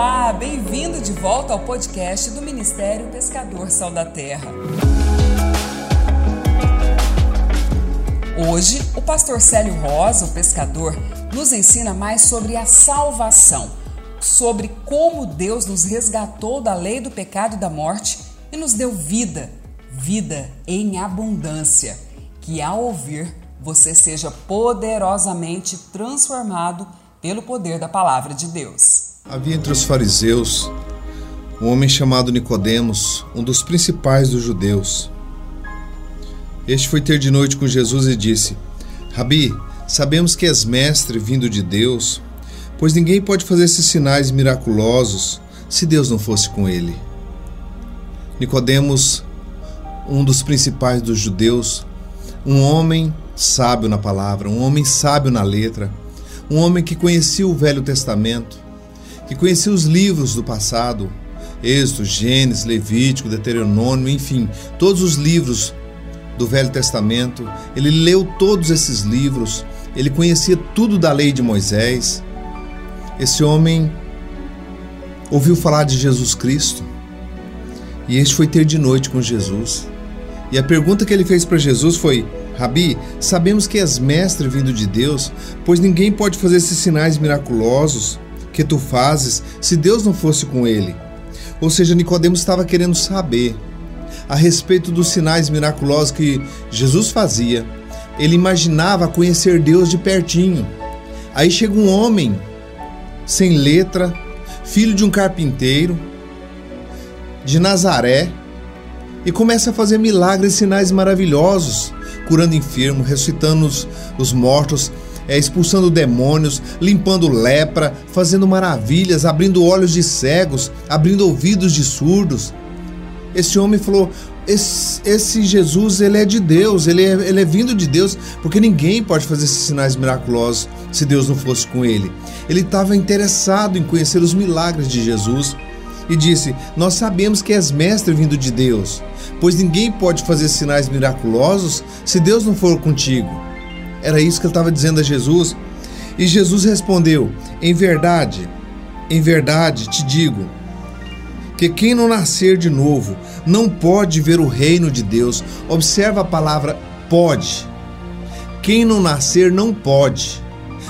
Olá, bem-vindo de volta ao podcast do Ministério Pescador Sal da Terra. Hoje, o pastor Célio Rosa, o pescador, nos ensina mais sobre a salvação, sobre como Deus nos resgatou da lei do pecado e da morte e nos deu vida, vida em abundância. Que ao ouvir, você seja poderosamente transformado pelo poder da palavra de Deus. Havia entre os fariseus um homem chamado Nicodemos, um dos principais dos judeus. Este foi ter de noite com Jesus e disse: Rabi, sabemos que és mestre vindo de Deus, pois ninguém pode fazer esses sinais miraculosos se Deus não fosse com ele. Nicodemos, um dos principais dos judeus, um homem sábio na palavra, um homem sábio na letra, um homem que conhecia o Velho Testamento, que conhecia os livros do passado, Êxodo, Gênesis, Levítico, Deuteronômio, enfim, todos os livros do Velho Testamento. Ele leu todos esses livros, ele conhecia tudo da lei de Moisés. Esse homem ouviu falar de Jesus Cristo e este foi ter de noite com Jesus. E a pergunta que ele fez para Jesus foi: Rabi, sabemos que és mestre vindo de Deus, pois ninguém pode fazer esses sinais miraculosos que tu fazes se Deus não fosse com ele. Ou seja, Nicodemos estava querendo saber a respeito dos sinais miraculosos que Jesus fazia. Ele imaginava conhecer Deus de pertinho. Aí chega um homem sem letra, filho de um carpinteiro, de Nazaré, e começa a fazer milagres e sinais maravilhosos curando enfermos, ressuscitando os, os mortos, é, expulsando demônios, limpando lepra, fazendo maravilhas, abrindo olhos de cegos, abrindo ouvidos de surdos. Esse homem falou: esse, esse, Jesus ele é de Deus, ele é, ele é vindo de Deus, porque ninguém pode fazer esses sinais miraculosos se Deus não fosse com ele. Ele estava interessado em conhecer os milagres de Jesus e disse: Nós sabemos que és mestre vindo de Deus, pois ninguém pode fazer sinais miraculosos se Deus não for contigo. Era isso que ele estava dizendo a Jesus. E Jesus respondeu: Em verdade, em verdade te digo, que quem não nascer de novo não pode ver o reino de Deus. Observa a palavra pode. Quem não nascer não pode,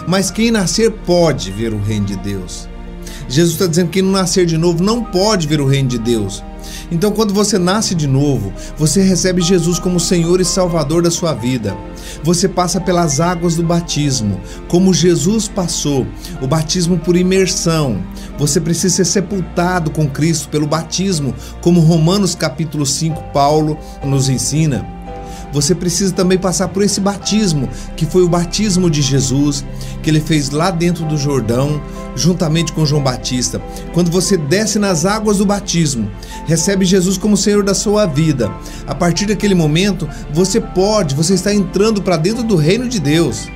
mas quem nascer pode ver o reino de Deus. Jesus está dizendo que quem não nascer de novo não pode ver o reino de Deus. Então, quando você nasce de novo, você recebe Jesus como Senhor e Salvador da sua vida. Você passa pelas águas do batismo, como Jesus passou, o batismo por imersão. Você precisa ser sepultado com Cristo pelo batismo, como Romanos capítulo 5 Paulo nos ensina você precisa também passar por esse batismo, que foi o batismo de Jesus, que ele fez lá dentro do Jordão, juntamente com João Batista. Quando você desce nas águas do batismo, recebe Jesus como Senhor da sua vida. A partir daquele momento, você pode, você está entrando para dentro do reino de Deus.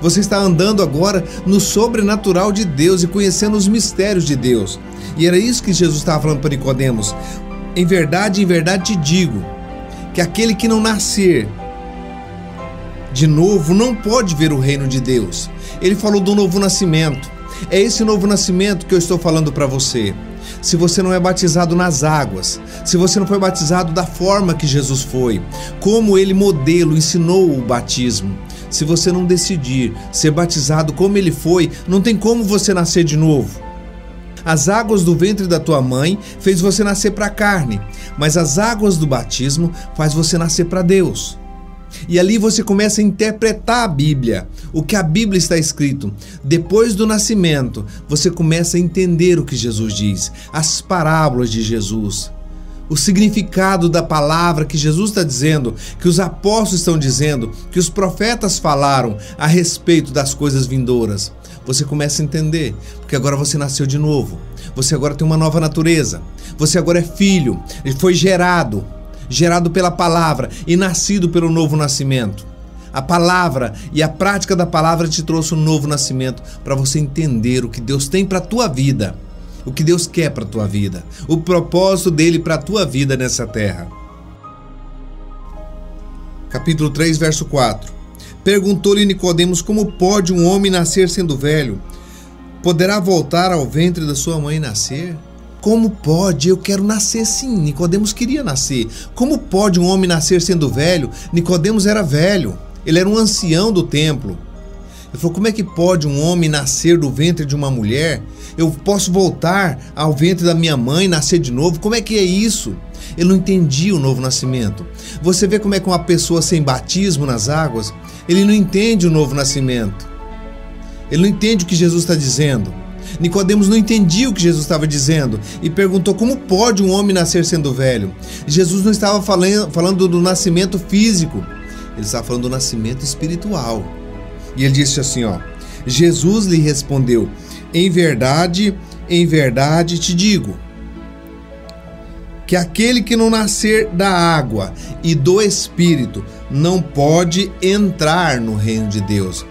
Você está andando agora no sobrenatural de Deus e conhecendo os mistérios de Deus. E era isso que Jesus estava falando para Nicodemos. Em verdade, em verdade te digo, que aquele que não nascer de novo não pode ver o reino de Deus. Ele falou do novo nascimento. É esse novo nascimento que eu estou falando para você. Se você não é batizado nas águas, se você não foi batizado da forma que Jesus foi, como ele modelo ensinou o batismo, se você não decidir ser batizado como ele foi, não tem como você nascer de novo. As águas do ventre da tua mãe fez você nascer para a carne, mas as águas do batismo faz você nascer para Deus. E ali você começa a interpretar a Bíblia, o que a Bíblia está escrito. Depois do nascimento, você começa a entender o que Jesus diz, as parábolas de Jesus, o significado da palavra que Jesus está dizendo, que os apóstolos estão dizendo, que os profetas falaram a respeito das coisas vindouras você começa a entender, porque agora você nasceu de novo. Você agora tem uma nova natureza. Você agora é filho, foi gerado, gerado pela palavra e nascido pelo novo nascimento. A palavra e a prática da palavra te trouxe um novo nascimento para você entender o que Deus tem para a tua vida, o que Deus quer para a tua vida, o propósito dele para a tua vida nessa terra. Capítulo 3, verso 4. Perguntou-lhe Nicodemos como pode um homem nascer sendo velho? poderá voltar ao ventre da sua mãe e nascer? Como pode? Eu quero nascer sim. Nicodemos queria nascer. Como pode um homem nascer sendo velho? Nicodemos era velho. Ele era um ancião do templo. Ele falou: Como é que pode um homem nascer do ventre de uma mulher? Eu posso voltar ao ventre da minha mãe, nascer de novo? Como é que é isso? Ele não entendia o novo nascimento. Você vê como é que uma pessoa sem batismo nas águas, ele não entende o novo nascimento. Ele não entende o que Jesus está dizendo. Nicodemos não entendia o que Jesus estava dizendo e perguntou como pode um homem nascer sendo velho. Jesus não estava falando, falando do nascimento físico, ele estava falando do nascimento espiritual. E ele disse assim, ó: Jesus lhe respondeu: Em verdade, em verdade te digo, que aquele que não nascer da água e do espírito não pode entrar no reino de Deus.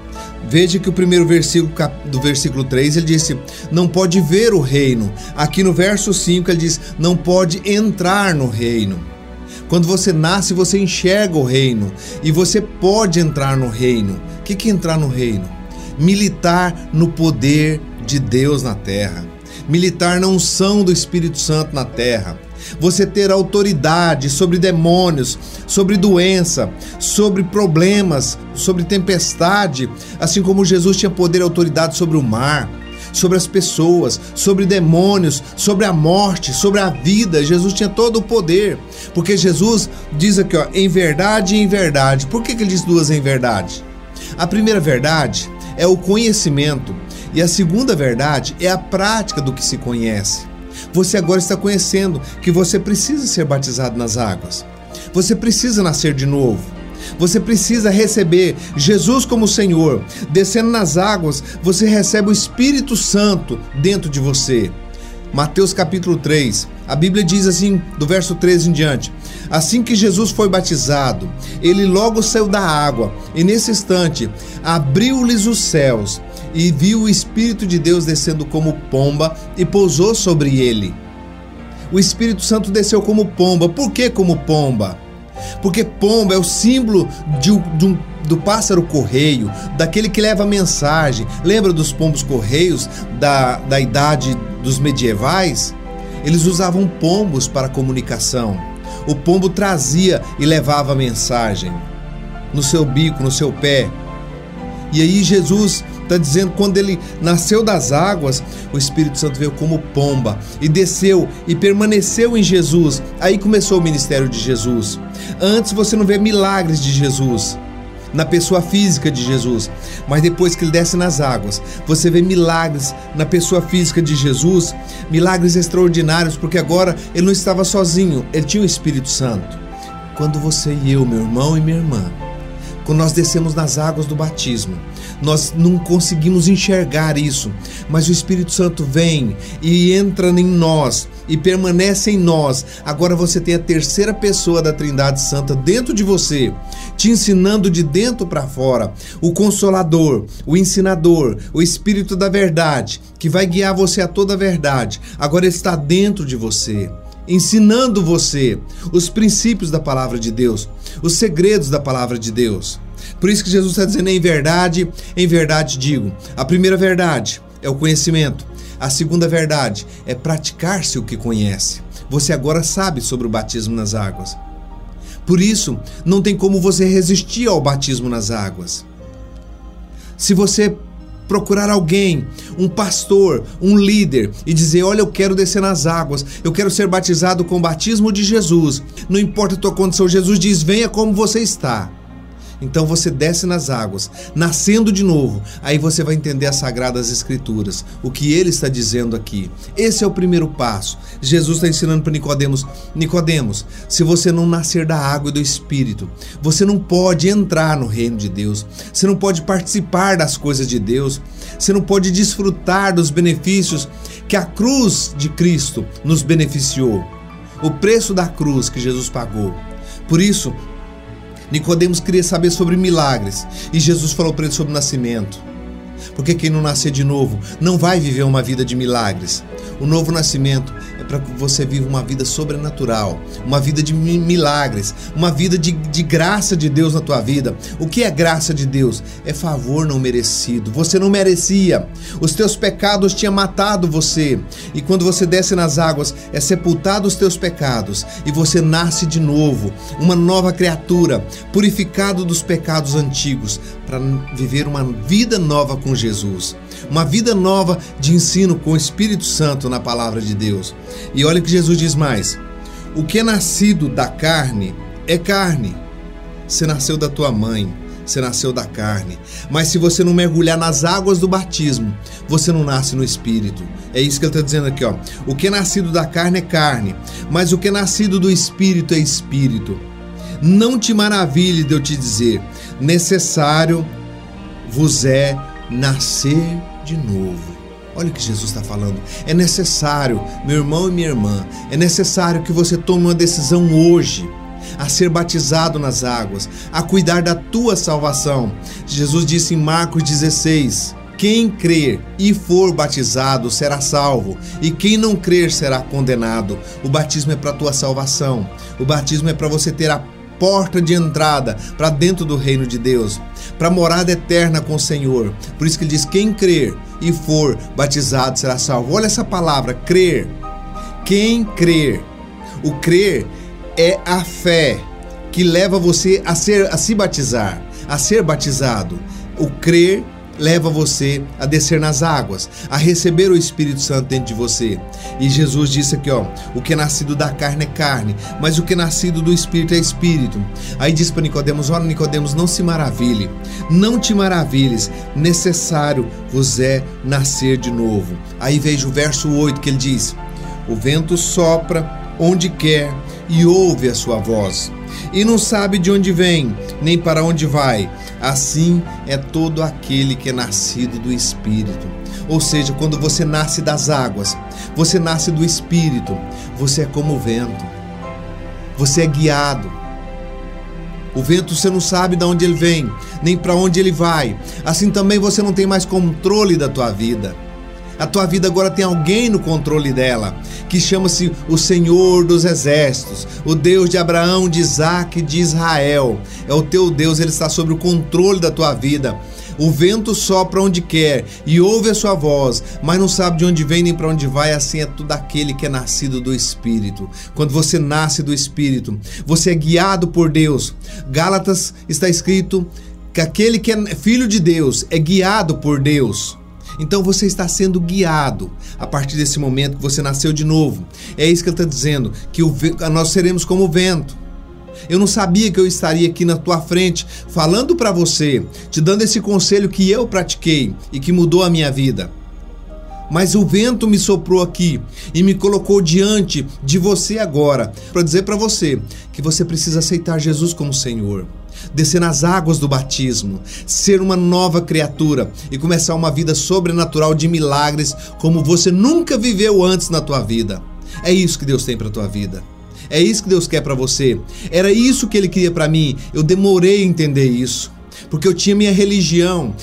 Veja que o primeiro versículo do versículo 3 ele disse: não pode ver o reino. Aqui no verso 5 ele diz: não pode entrar no reino. Quando você nasce, você enxerga o reino e você pode entrar no reino. O que é entrar no reino? Militar no poder de Deus na terra, militar na unção do Espírito Santo na terra, você ter autoridade sobre demônios, sobre doença, sobre problemas, sobre tempestade, assim como Jesus tinha poder e autoridade sobre o mar, sobre as pessoas, sobre demônios, sobre a morte, sobre a vida. Jesus tinha todo o poder, porque Jesus diz aqui, ó, em verdade e em verdade. Por que, que ele diz duas em verdade? A primeira verdade é o conhecimento, e a segunda verdade é a prática do que se conhece. Você agora está conhecendo que você precisa ser batizado nas águas. Você precisa nascer de novo. Você precisa receber Jesus como Senhor. Descendo nas águas, você recebe o Espírito Santo dentro de você. Mateus capítulo 3. A Bíblia diz assim, do verso 13 em diante: Assim que Jesus foi batizado, ele logo saiu da água, e nesse instante abriu-lhes os céus, e viu o Espírito de Deus descendo como pomba e pousou sobre ele. O Espírito Santo desceu como pomba. Por que como pomba? Porque pomba é o símbolo de, de um, do pássaro correio, daquele que leva mensagem. Lembra dos pombos correios da, da idade dos medievais? Eles usavam pombos para comunicação. O pombo trazia e levava a mensagem no seu bico, no seu pé. E aí Jesus Está dizendo quando ele nasceu das águas, o Espírito Santo veio como pomba e desceu e permaneceu em Jesus. Aí começou o ministério de Jesus. Antes você não vê milagres de Jesus na pessoa física de Jesus, mas depois que ele desce nas águas, você vê milagres na pessoa física de Jesus, milagres extraordinários, porque agora ele não estava sozinho, ele tinha o Espírito Santo. Quando você e eu, meu irmão e minha irmã, quando nós descemos nas águas do batismo, nós não conseguimos enxergar isso, mas o Espírito Santo vem e entra em nós e permanece em nós. Agora você tem a terceira pessoa da Trindade Santa dentro de você, te ensinando de dentro para fora. O Consolador, o Ensinador, o Espírito da Verdade, que vai guiar você a toda a verdade. Agora está dentro de você ensinando você os princípios da palavra de Deus, os segredos da palavra de Deus. Por isso que Jesus está dizendo em verdade, em verdade digo. A primeira verdade é o conhecimento. A segunda verdade é praticar-se o que conhece. Você agora sabe sobre o batismo nas águas. Por isso, não tem como você resistir ao batismo nas águas. Se você procurar alguém, um pastor, um líder e dizer: Olha, eu quero descer nas águas, eu quero ser batizado com o batismo de Jesus. Não importa a tua condição, Jesus diz: Venha como você está. Então você desce nas águas, nascendo de novo. Aí você vai entender as sagradas escrituras, o que ele está dizendo aqui. Esse é o primeiro passo. Jesus está ensinando para Nicodemos: Nicodemos, se você não nascer da água e do espírito, você não pode entrar no reino de Deus. Você não pode participar das coisas de Deus. Você não pode desfrutar dos benefícios que a cruz de Cristo nos beneficiou. O preço da cruz que Jesus pagou. Por isso, Nicodemos queria saber sobre milagres e Jesus falou para ele sobre nascimento. Porque quem não nascer de novo não vai viver uma vida de milagres. O novo nascimento para que você viva uma vida sobrenatural, uma vida de milagres, uma vida de, de graça de Deus na tua vida. O que é graça de Deus? É favor não merecido. Você não merecia. Os teus pecados tinham matado você. E quando você desce nas águas, é sepultado os teus pecados e você nasce de novo, uma nova criatura, purificado dos pecados antigos, para viver uma vida nova com Jesus uma vida nova de ensino com o Espírito Santo na palavra de Deus. E olha que Jesus diz mais: o que é nascido da carne é carne. Você nasceu da tua mãe, você nasceu da carne. Mas se você não mergulhar nas águas do batismo, você não nasce no espírito. É isso que ele está dizendo aqui, ó. O que é nascido da carne é carne, mas o que é nascido do espírito é espírito. Não te maravilhe de eu te dizer, necessário vos é nascer de novo. Olha o que Jesus está falando. É necessário, meu irmão e minha irmã, é necessário que você tome uma decisão hoje a ser batizado nas águas, a cuidar da tua salvação. Jesus disse em Marcos 16: Quem crer e for batizado será salvo, e quem não crer será condenado. O batismo é para a tua salvação. O batismo é para você ter a porta de entrada para dentro do reino de Deus, para morada eterna com o Senhor. Por isso que ele diz: quem crer e for batizado será salvo. Olha essa palavra, crer. Quem crer. O crer é a fé que leva você a ser a se batizar, a ser batizado. O crer leva você a descer nas águas, a receber o Espírito Santo dentro de você. E Jesus disse aqui, ó, o que é nascido da carne é carne, mas o que é nascido do Espírito é Espírito. Aí diz para Nicodemos, olha Nicodemos, não se maravilhe, não te maravilhes, necessário vos é nascer de novo. Aí veja o verso 8 que ele diz, o vento sopra onde quer e ouve a sua voz e não sabe de onde vem, nem para onde vai. Assim é todo aquele que é nascido do Espírito. Ou seja, quando você nasce das águas, você nasce do Espírito, você é como o vento, você é guiado. O vento você não sabe de onde ele vem, nem para onde ele vai. Assim também você não tem mais controle da tua vida. A tua vida agora tem alguém no controle dela, que chama-se o Senhor dos Exércitos, o Deus de Abraão, de Isaac e de Israel. É o teu Deus, ele está sobre o controle da tua vida. O vento sopra onde quer e ouve a sua voz, mas não sabe de onde vem nem para onde vai. Assim é tudo aquele que é nascido do Espírito. Quando você nasce do Espírito, você é guiado por Deus. Gálatas está escrito que aquele que é filho de Deus é guiado por Deus. Então você está sendo guiado a partir desse momento que você nasceu de novo. É isso que ele está dizendo, que o, nós seremos como o vento. Eu não sabia que eu estaria aqui na tua frente falando para você, te dando esse conselho que eu pratiquei e que mudou a minha vida. Mas o vento me soprou aqui e me colocou diante de você agora para dizer para você que você precisa aceitar Jesus como Senhor descer nas águas do batismo, ser uma nova criatura e começar uma vida sobrenatural de milagres como você nunca viveu antes na tua vida. É isso que Deus tem para tua vida. É isso que Deus quer para você. Era isso que ele queria para mim. Eu demorei a entender isso, porque eu tinha minha religião.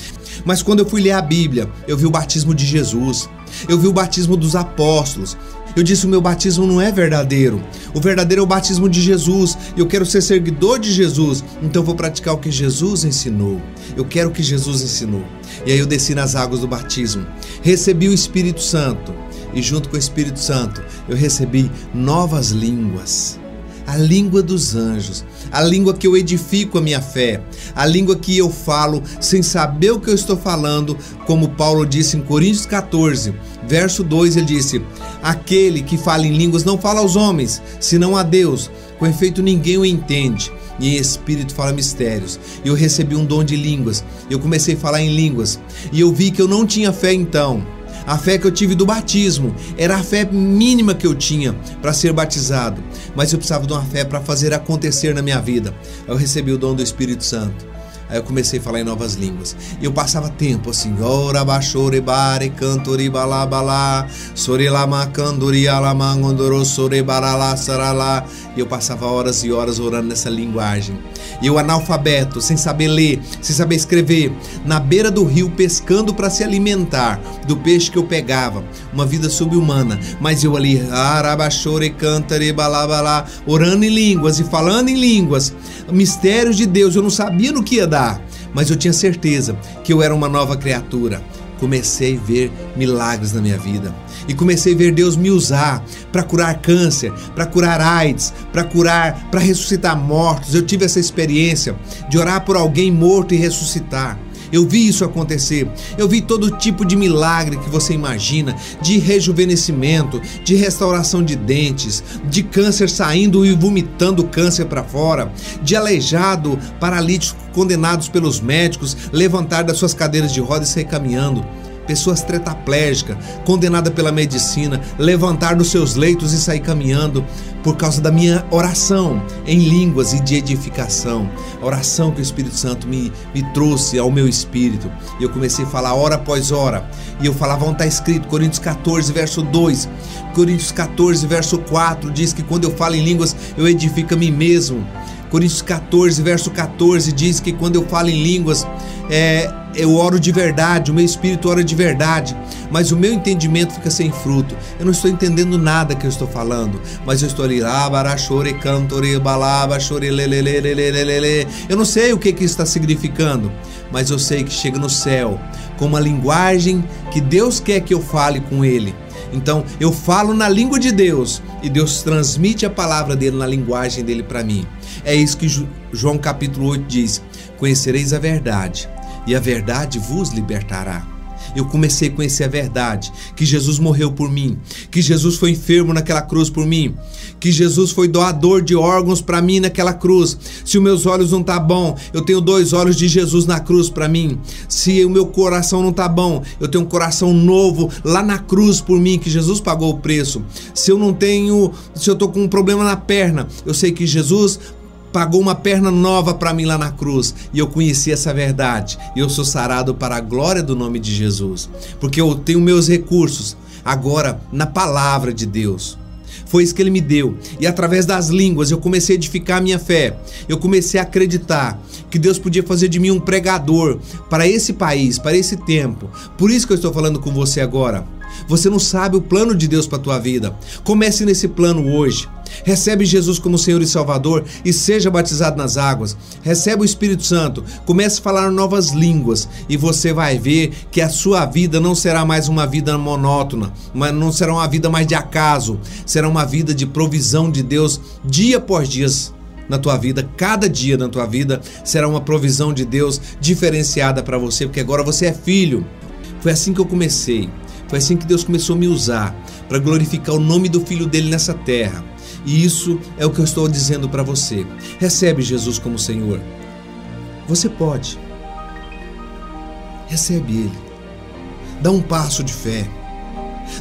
Mas quando eu fui ler a Bíblia, eu vi o batismo de Jesus. Eu vi o batismo dos apóstolos. Eu disse: o meu batismo não é verdadeiro. O verdadeiro é o batismo de Jesus. Eu quero ser seguidor de Jesus. Então vou praticar o que Jesus ensinou. Eu quero o que Jesus ensinou. E aí eu desci nas águas do batismo. Recebi o Espírito Santo. E junto com o Espírito Santo, eu recebi novas línguas a língua dos anjos, a língua que eu edifico a minha fé, a língua que eu falo sem saber o que eu estou falando, como Paulo disse em Coríntios 14, verso 2, ele disse: Aquele que fala em línguas não fala aos homens, senão a Deus, com efeito ninguém o entende. E em espírito fala mistérios. E eu recebi um dom de línguas. Eu comecei a falar em línguas. E eu vi que eu não tinha fé então. A fé que eu tive do batismo era a fé mínima que eu tinha para ser batizado, mas eu precisava de uma fé para fazer acontecer na minha vida. Eu recebi o dom do Espírito Santo. Aí eu comecei a falar em novas línguas. E eu passava tempo assim, ora bachore bare cantori balabala, sore lama candori alamangondoro sore barala sarala. E eu passava horas e horas orando nessa linguagem. E eu analfabeto, sem saber ler, sem saber escrever, na beira do rio pescando para se alimentar do peixe que eu pegava, uma vida subhumana. Mas eu ali, arabachore cantare balabala, orando em línguas e falando em línguas, mistérios de Deus, eu não sabia no que ia dar mas eu tinha certeza que eu era uma nova criatura. Comecei a ver milagres na minha vida e comecei a ver Deus me usar para curar câncer, para curar AIDS, para curar, para ressuscitar mortos. Eu tive essa experiência de orar por alguém morto e ressuscitar. Eu vi isso acontecer. Eu vi todo tipo de milagre que você imagina, de rejuvenescimento, de restauração de dentes, de câncer saindo e vomitando câncer para fora, de aleijado, paralítico condenados pelos médicos, levantar das suas cadeiras de rodas e sair caminhando pessoas tetraplégicas, condenada pela medicina, levantar dos seus leitos e sair caminhando por causa da minha oração em línguas e de edificação. A oração que o Espírito Santo me, me trouxe ao meu espírito. E eu comecei a falar hora após hora. E eu falava onde está escrito, Coríntios 14, verso 2. Coríntios 14, verso 4 diz que quando eu falo em línguas, eu edifico a mim mesmo. Coríntios 14, verso 14 diz que quando eu falo em línguas, é, eu oro de verdade, o meu espírito ora de verdade, mas o meu entendimento fica sem fruto. Eu não estou entendendo nada que eu estou falando, mas eu estou ali, eu não sei o que, que está significando, mas eu sei que chega no céu com uma linguagem que Deus quer que eu fale com Ele. Então eu falo na língua de Deus e Deus transmite a palavra dele na linguagem dele para mim. É isso que João capítulo 8 diz: Conhecereis a verdade e a verdade vos libertará. Eu comecei a conhecer a verdade, que Jesus morreu por mim, que Jesus foi enfermo naquela cruz por mim, que Jesus foi doador de órgãos para mim naquela cruz. Se os meus olhos não tá bom, eu tenho dois olhos de Jesus na cruz para mim. Se o meu coração não tá bom, eu tenho um coração novo lá na cruz por mim, que Jesus pagou o preço. Se eu não tenho, se eu tô com um problema na perna, eu sei que Jesus pagou uma perna nova para mim lá na cruz e eu conheci essa verdade. E eu sou sarado para a glória do nome de Jesus, porque eu tenho meus recursos agora na palavra de Deus. Foi isso que ele me deu. E através das línguas eu comecei a edificar a minha fé. Eu comecei a acreditar que Deus podia fazer de mim um pregador para esse país, para esse tempo. Por isso que eu estou falando com você agora. Você não sabe o plano de Deus para tua vida. Comece nesse plano hoje. Recebe Jesus como Senhor e Salvador e seja batizado nas águas. Recebe o Espírito Santo. Comece a falar novas línguas e você vai ver que a sua vida não será mais uma vida monótona, mas não será uma vida mais de acaso. Será uma vida de provisão de Deus dia após dia na tua vida, cada dia na tua vida será uma provisão de Deus diferenciada para você, porque agora você é filho. Foi assim que eu comecei. Foi assim que Deus começou a me usar para glorificar o nome do filho dele nessa terra. E isso é o que eu estou dizendo para você. Recebe Jesus como Senhor. Você pode. Recebe Ele. Dá um passo de fé.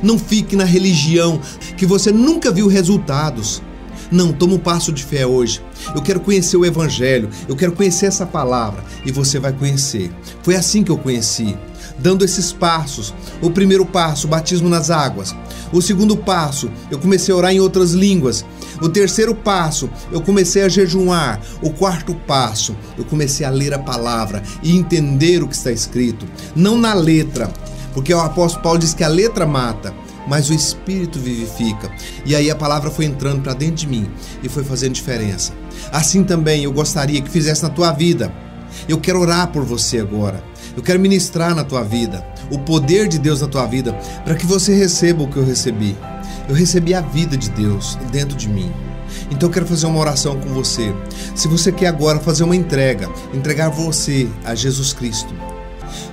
Não fique na religião que você nunca viu resultados. Não, toma um passo de fé hoje. Eu quero conhecer o Evangelho, eu quero conhecer essa palavra e você vai conhecer. Foi assim que eu conheci, dando esses passos. O primeiro passo, batismo nas águas. O segundo passo, eu comecei a orar em outras línguas. O terceiro passo, eu comecei a jejuar. O quarto passo, eu comecei a ler a palavra e entender o que está escrito, não na letra, porque o apóstolo Paulo diz que a letra mata, mas o espírito vivifica. E aí a palavra foi entrando para dentro de mim e foi fazendo diferença. Assim também eu gostaria que fizesse na tua vida. Eu quero orar por você agora. Eu quero ministrar na tua vida o poder de Deus na tua vida para que você receba o que eu recebi. Eu recebi a vida de Deus dentro de mim. Então eu quero fazer uma oração com você. Se você quer agora fazer uma entrega, entregar você a Jesus Cristo.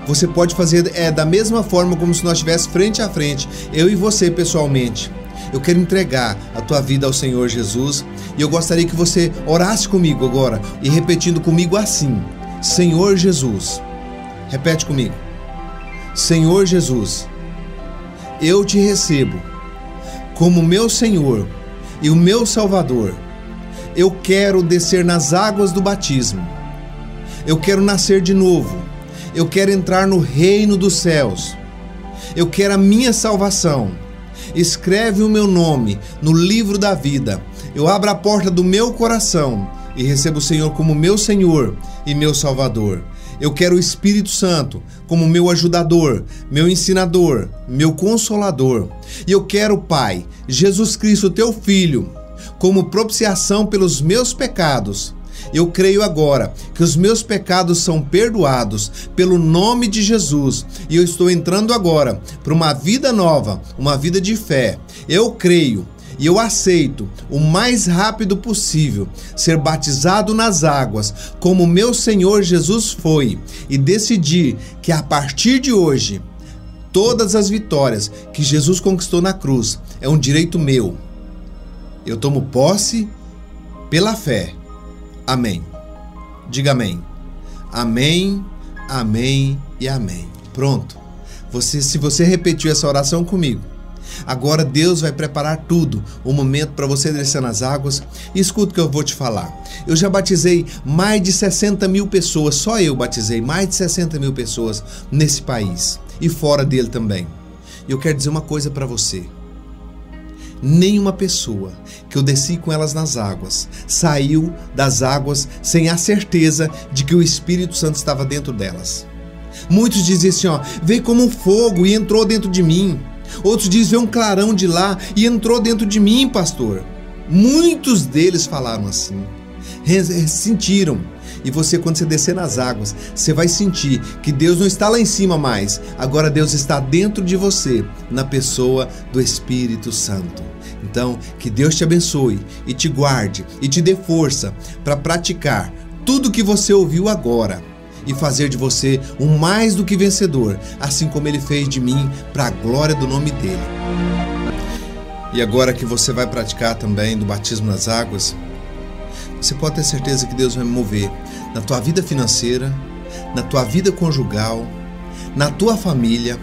Você pode fazer é da mesma forma como se nós estivéssemos frente a frente, eu e você pessoalmente. Eu quero entregar a tua vida ao Senhor Jesus e eu gostaria que você orasse comigo agora e repetindo comigo assim: Senhor Jesus. Repete comigo. Senhor Jesus, eu te recebo como meu Senhor e o meu Salvador. Eu quero descer nas águas do batismo. Eu quero nascer de novo. Eu quero entrar no reino dos céus. Eu quero a minha salvação. Escreve o meu nome no livro da vida. Eu abro a porta do meu coração e recebo o Senhor como meu Senhor e meu Salvador. Eu quero o Espírito Santo como meu ajudador, meu ensinador, meu consolador. E eu quero, Pai, Jesus Cristo, teu Filho, como propiciação pelos meus pecados. Eu creio agora que os meus pecados são perdoados pelo nome de Jesus e eu estou entrando agora para uma vida nova, uma vida de fé. Eu creio e eu aceito o mais rápido possível ser batizado nas águas, como meu Senhor Jesus foi, e decidir que a partir de hoje, todas as vitórias que Jesus conquistou na cruz é um direito meu. Eu tomo posse pela fé. Amém. Diga amém. Amém, amém e amém. Pronto. Você, se você repetiu essa oração comigo, Agora Deus vai preparar tudo, o momento para você descer nas águas. E escuta o que eu vou te falar. Eu já batizei mais de 60 mil pessoas, só eu batizei mais de 60 mil pessoas nesse país e fora dele também. E eu quero dizer uma coisa para você. Nenhuma pessoa que eu desci com elas nas águas saiu das águas sem a certeza de que o Espírito Santo estava dentro delas. Muitos dizem assim: ó, veio como um fogo e entrou dentro de mim. Outros dizem, veio um clarão de lá e entrou dentro de mim, pastor. Muitos deles falaram assim. Sentiram. E você, quando você descer nas águas, você vai sentir que Deus não está lá em cima mais. Agora Deus está dentro de você, na pessoa do Espírito Santo. Então, que Deus te abençoe e te guarde e te dê força para praticar tudo que você ouviu agora e fazer de você um mais do que vencedor, assim como ele fez de mim, para a glória do nome dele. E agora que você vai praticar também do batismo nas águas, você pode ter certeza que Deus vai mover na tua vida financeira, na tua vida conjugal, na tua família,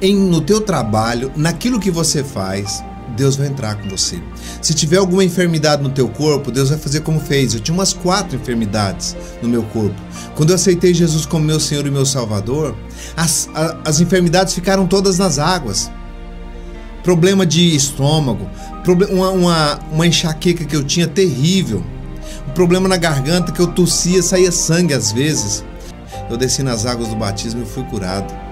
em, no teu trabalho, naquilo que você faz. Deus vai entrar com você. Se tiver alguma enfermidade no teu corpo, Deus vai fazer como fez. Eu tinha umas quatro enfermidades no meu corpo. Quando eu aceitei Jesus como meu Senhor e meu Salvador, as, as enfermidades ficaram todas nas águas. Problema de estômago, uma, uma, uma enxaqueca que eu tinha terrível, um problema na garganta que eu tossia, saía sangue às vezes. Eu desci nas águas do batismo e fui curado.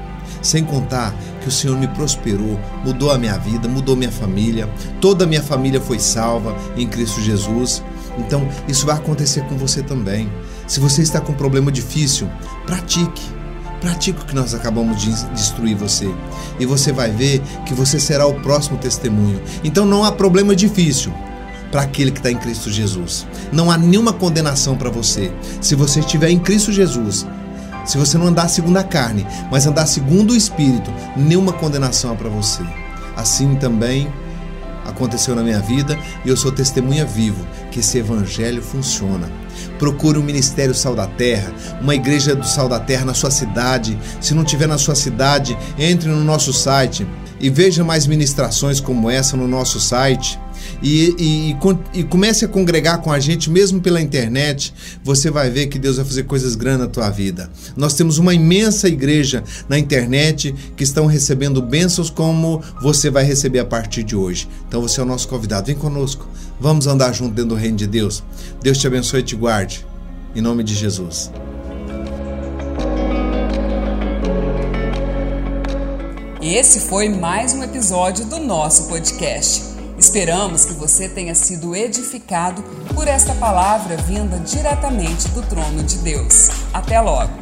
Sem contar que o Senhor me prosperou, mudou a minha vida, mudou minha família, toda a minha família foi salva em Cristo Jesus. Então, isso vai acontecer com você também. Se você está com um problema difícil, pratique. Pratique o que nós acabamos de destruir você. E você vai ver que você será o próximo testemunho. Então não há problema difícil para aquele que está em Cristo Jesus. Não há nenhuma condenação para você. Se você estiver em Cristo Jesus, se você não andar segundo a carne, mas andar segundo o Espírito, nenhuma condenação é para você. Assim também aconteceu na minha vida e eu sou testemunha vivo que esse evangelho funciona. Procure um ministério Sal da Terra, uma igreja do Sal da Terra na sua cidade. Se não tiver na sua cidade, entre no nosso site e veja mais ministrações como essa no nosso site e, e, e, comece a congregar com a gente, mesmo pela internet, você vai ver que Deus vai fazer coisas grandes na tua vida. Nós temos uma imensa igreja na internet que estão recebendo bênçãos como você vai receber a partir de hoje. Então você é o nosso convidado, vem conosco. Vamos andar junto dentro do reino de Deus. Deus te abençoe e te guarde. Em nome de Jesus. Esse foi mais um episódio do nosso podcast. Esperamos que você tenha sido edificado por esta palavra vinda diretamente do trono de Deus. Até logo!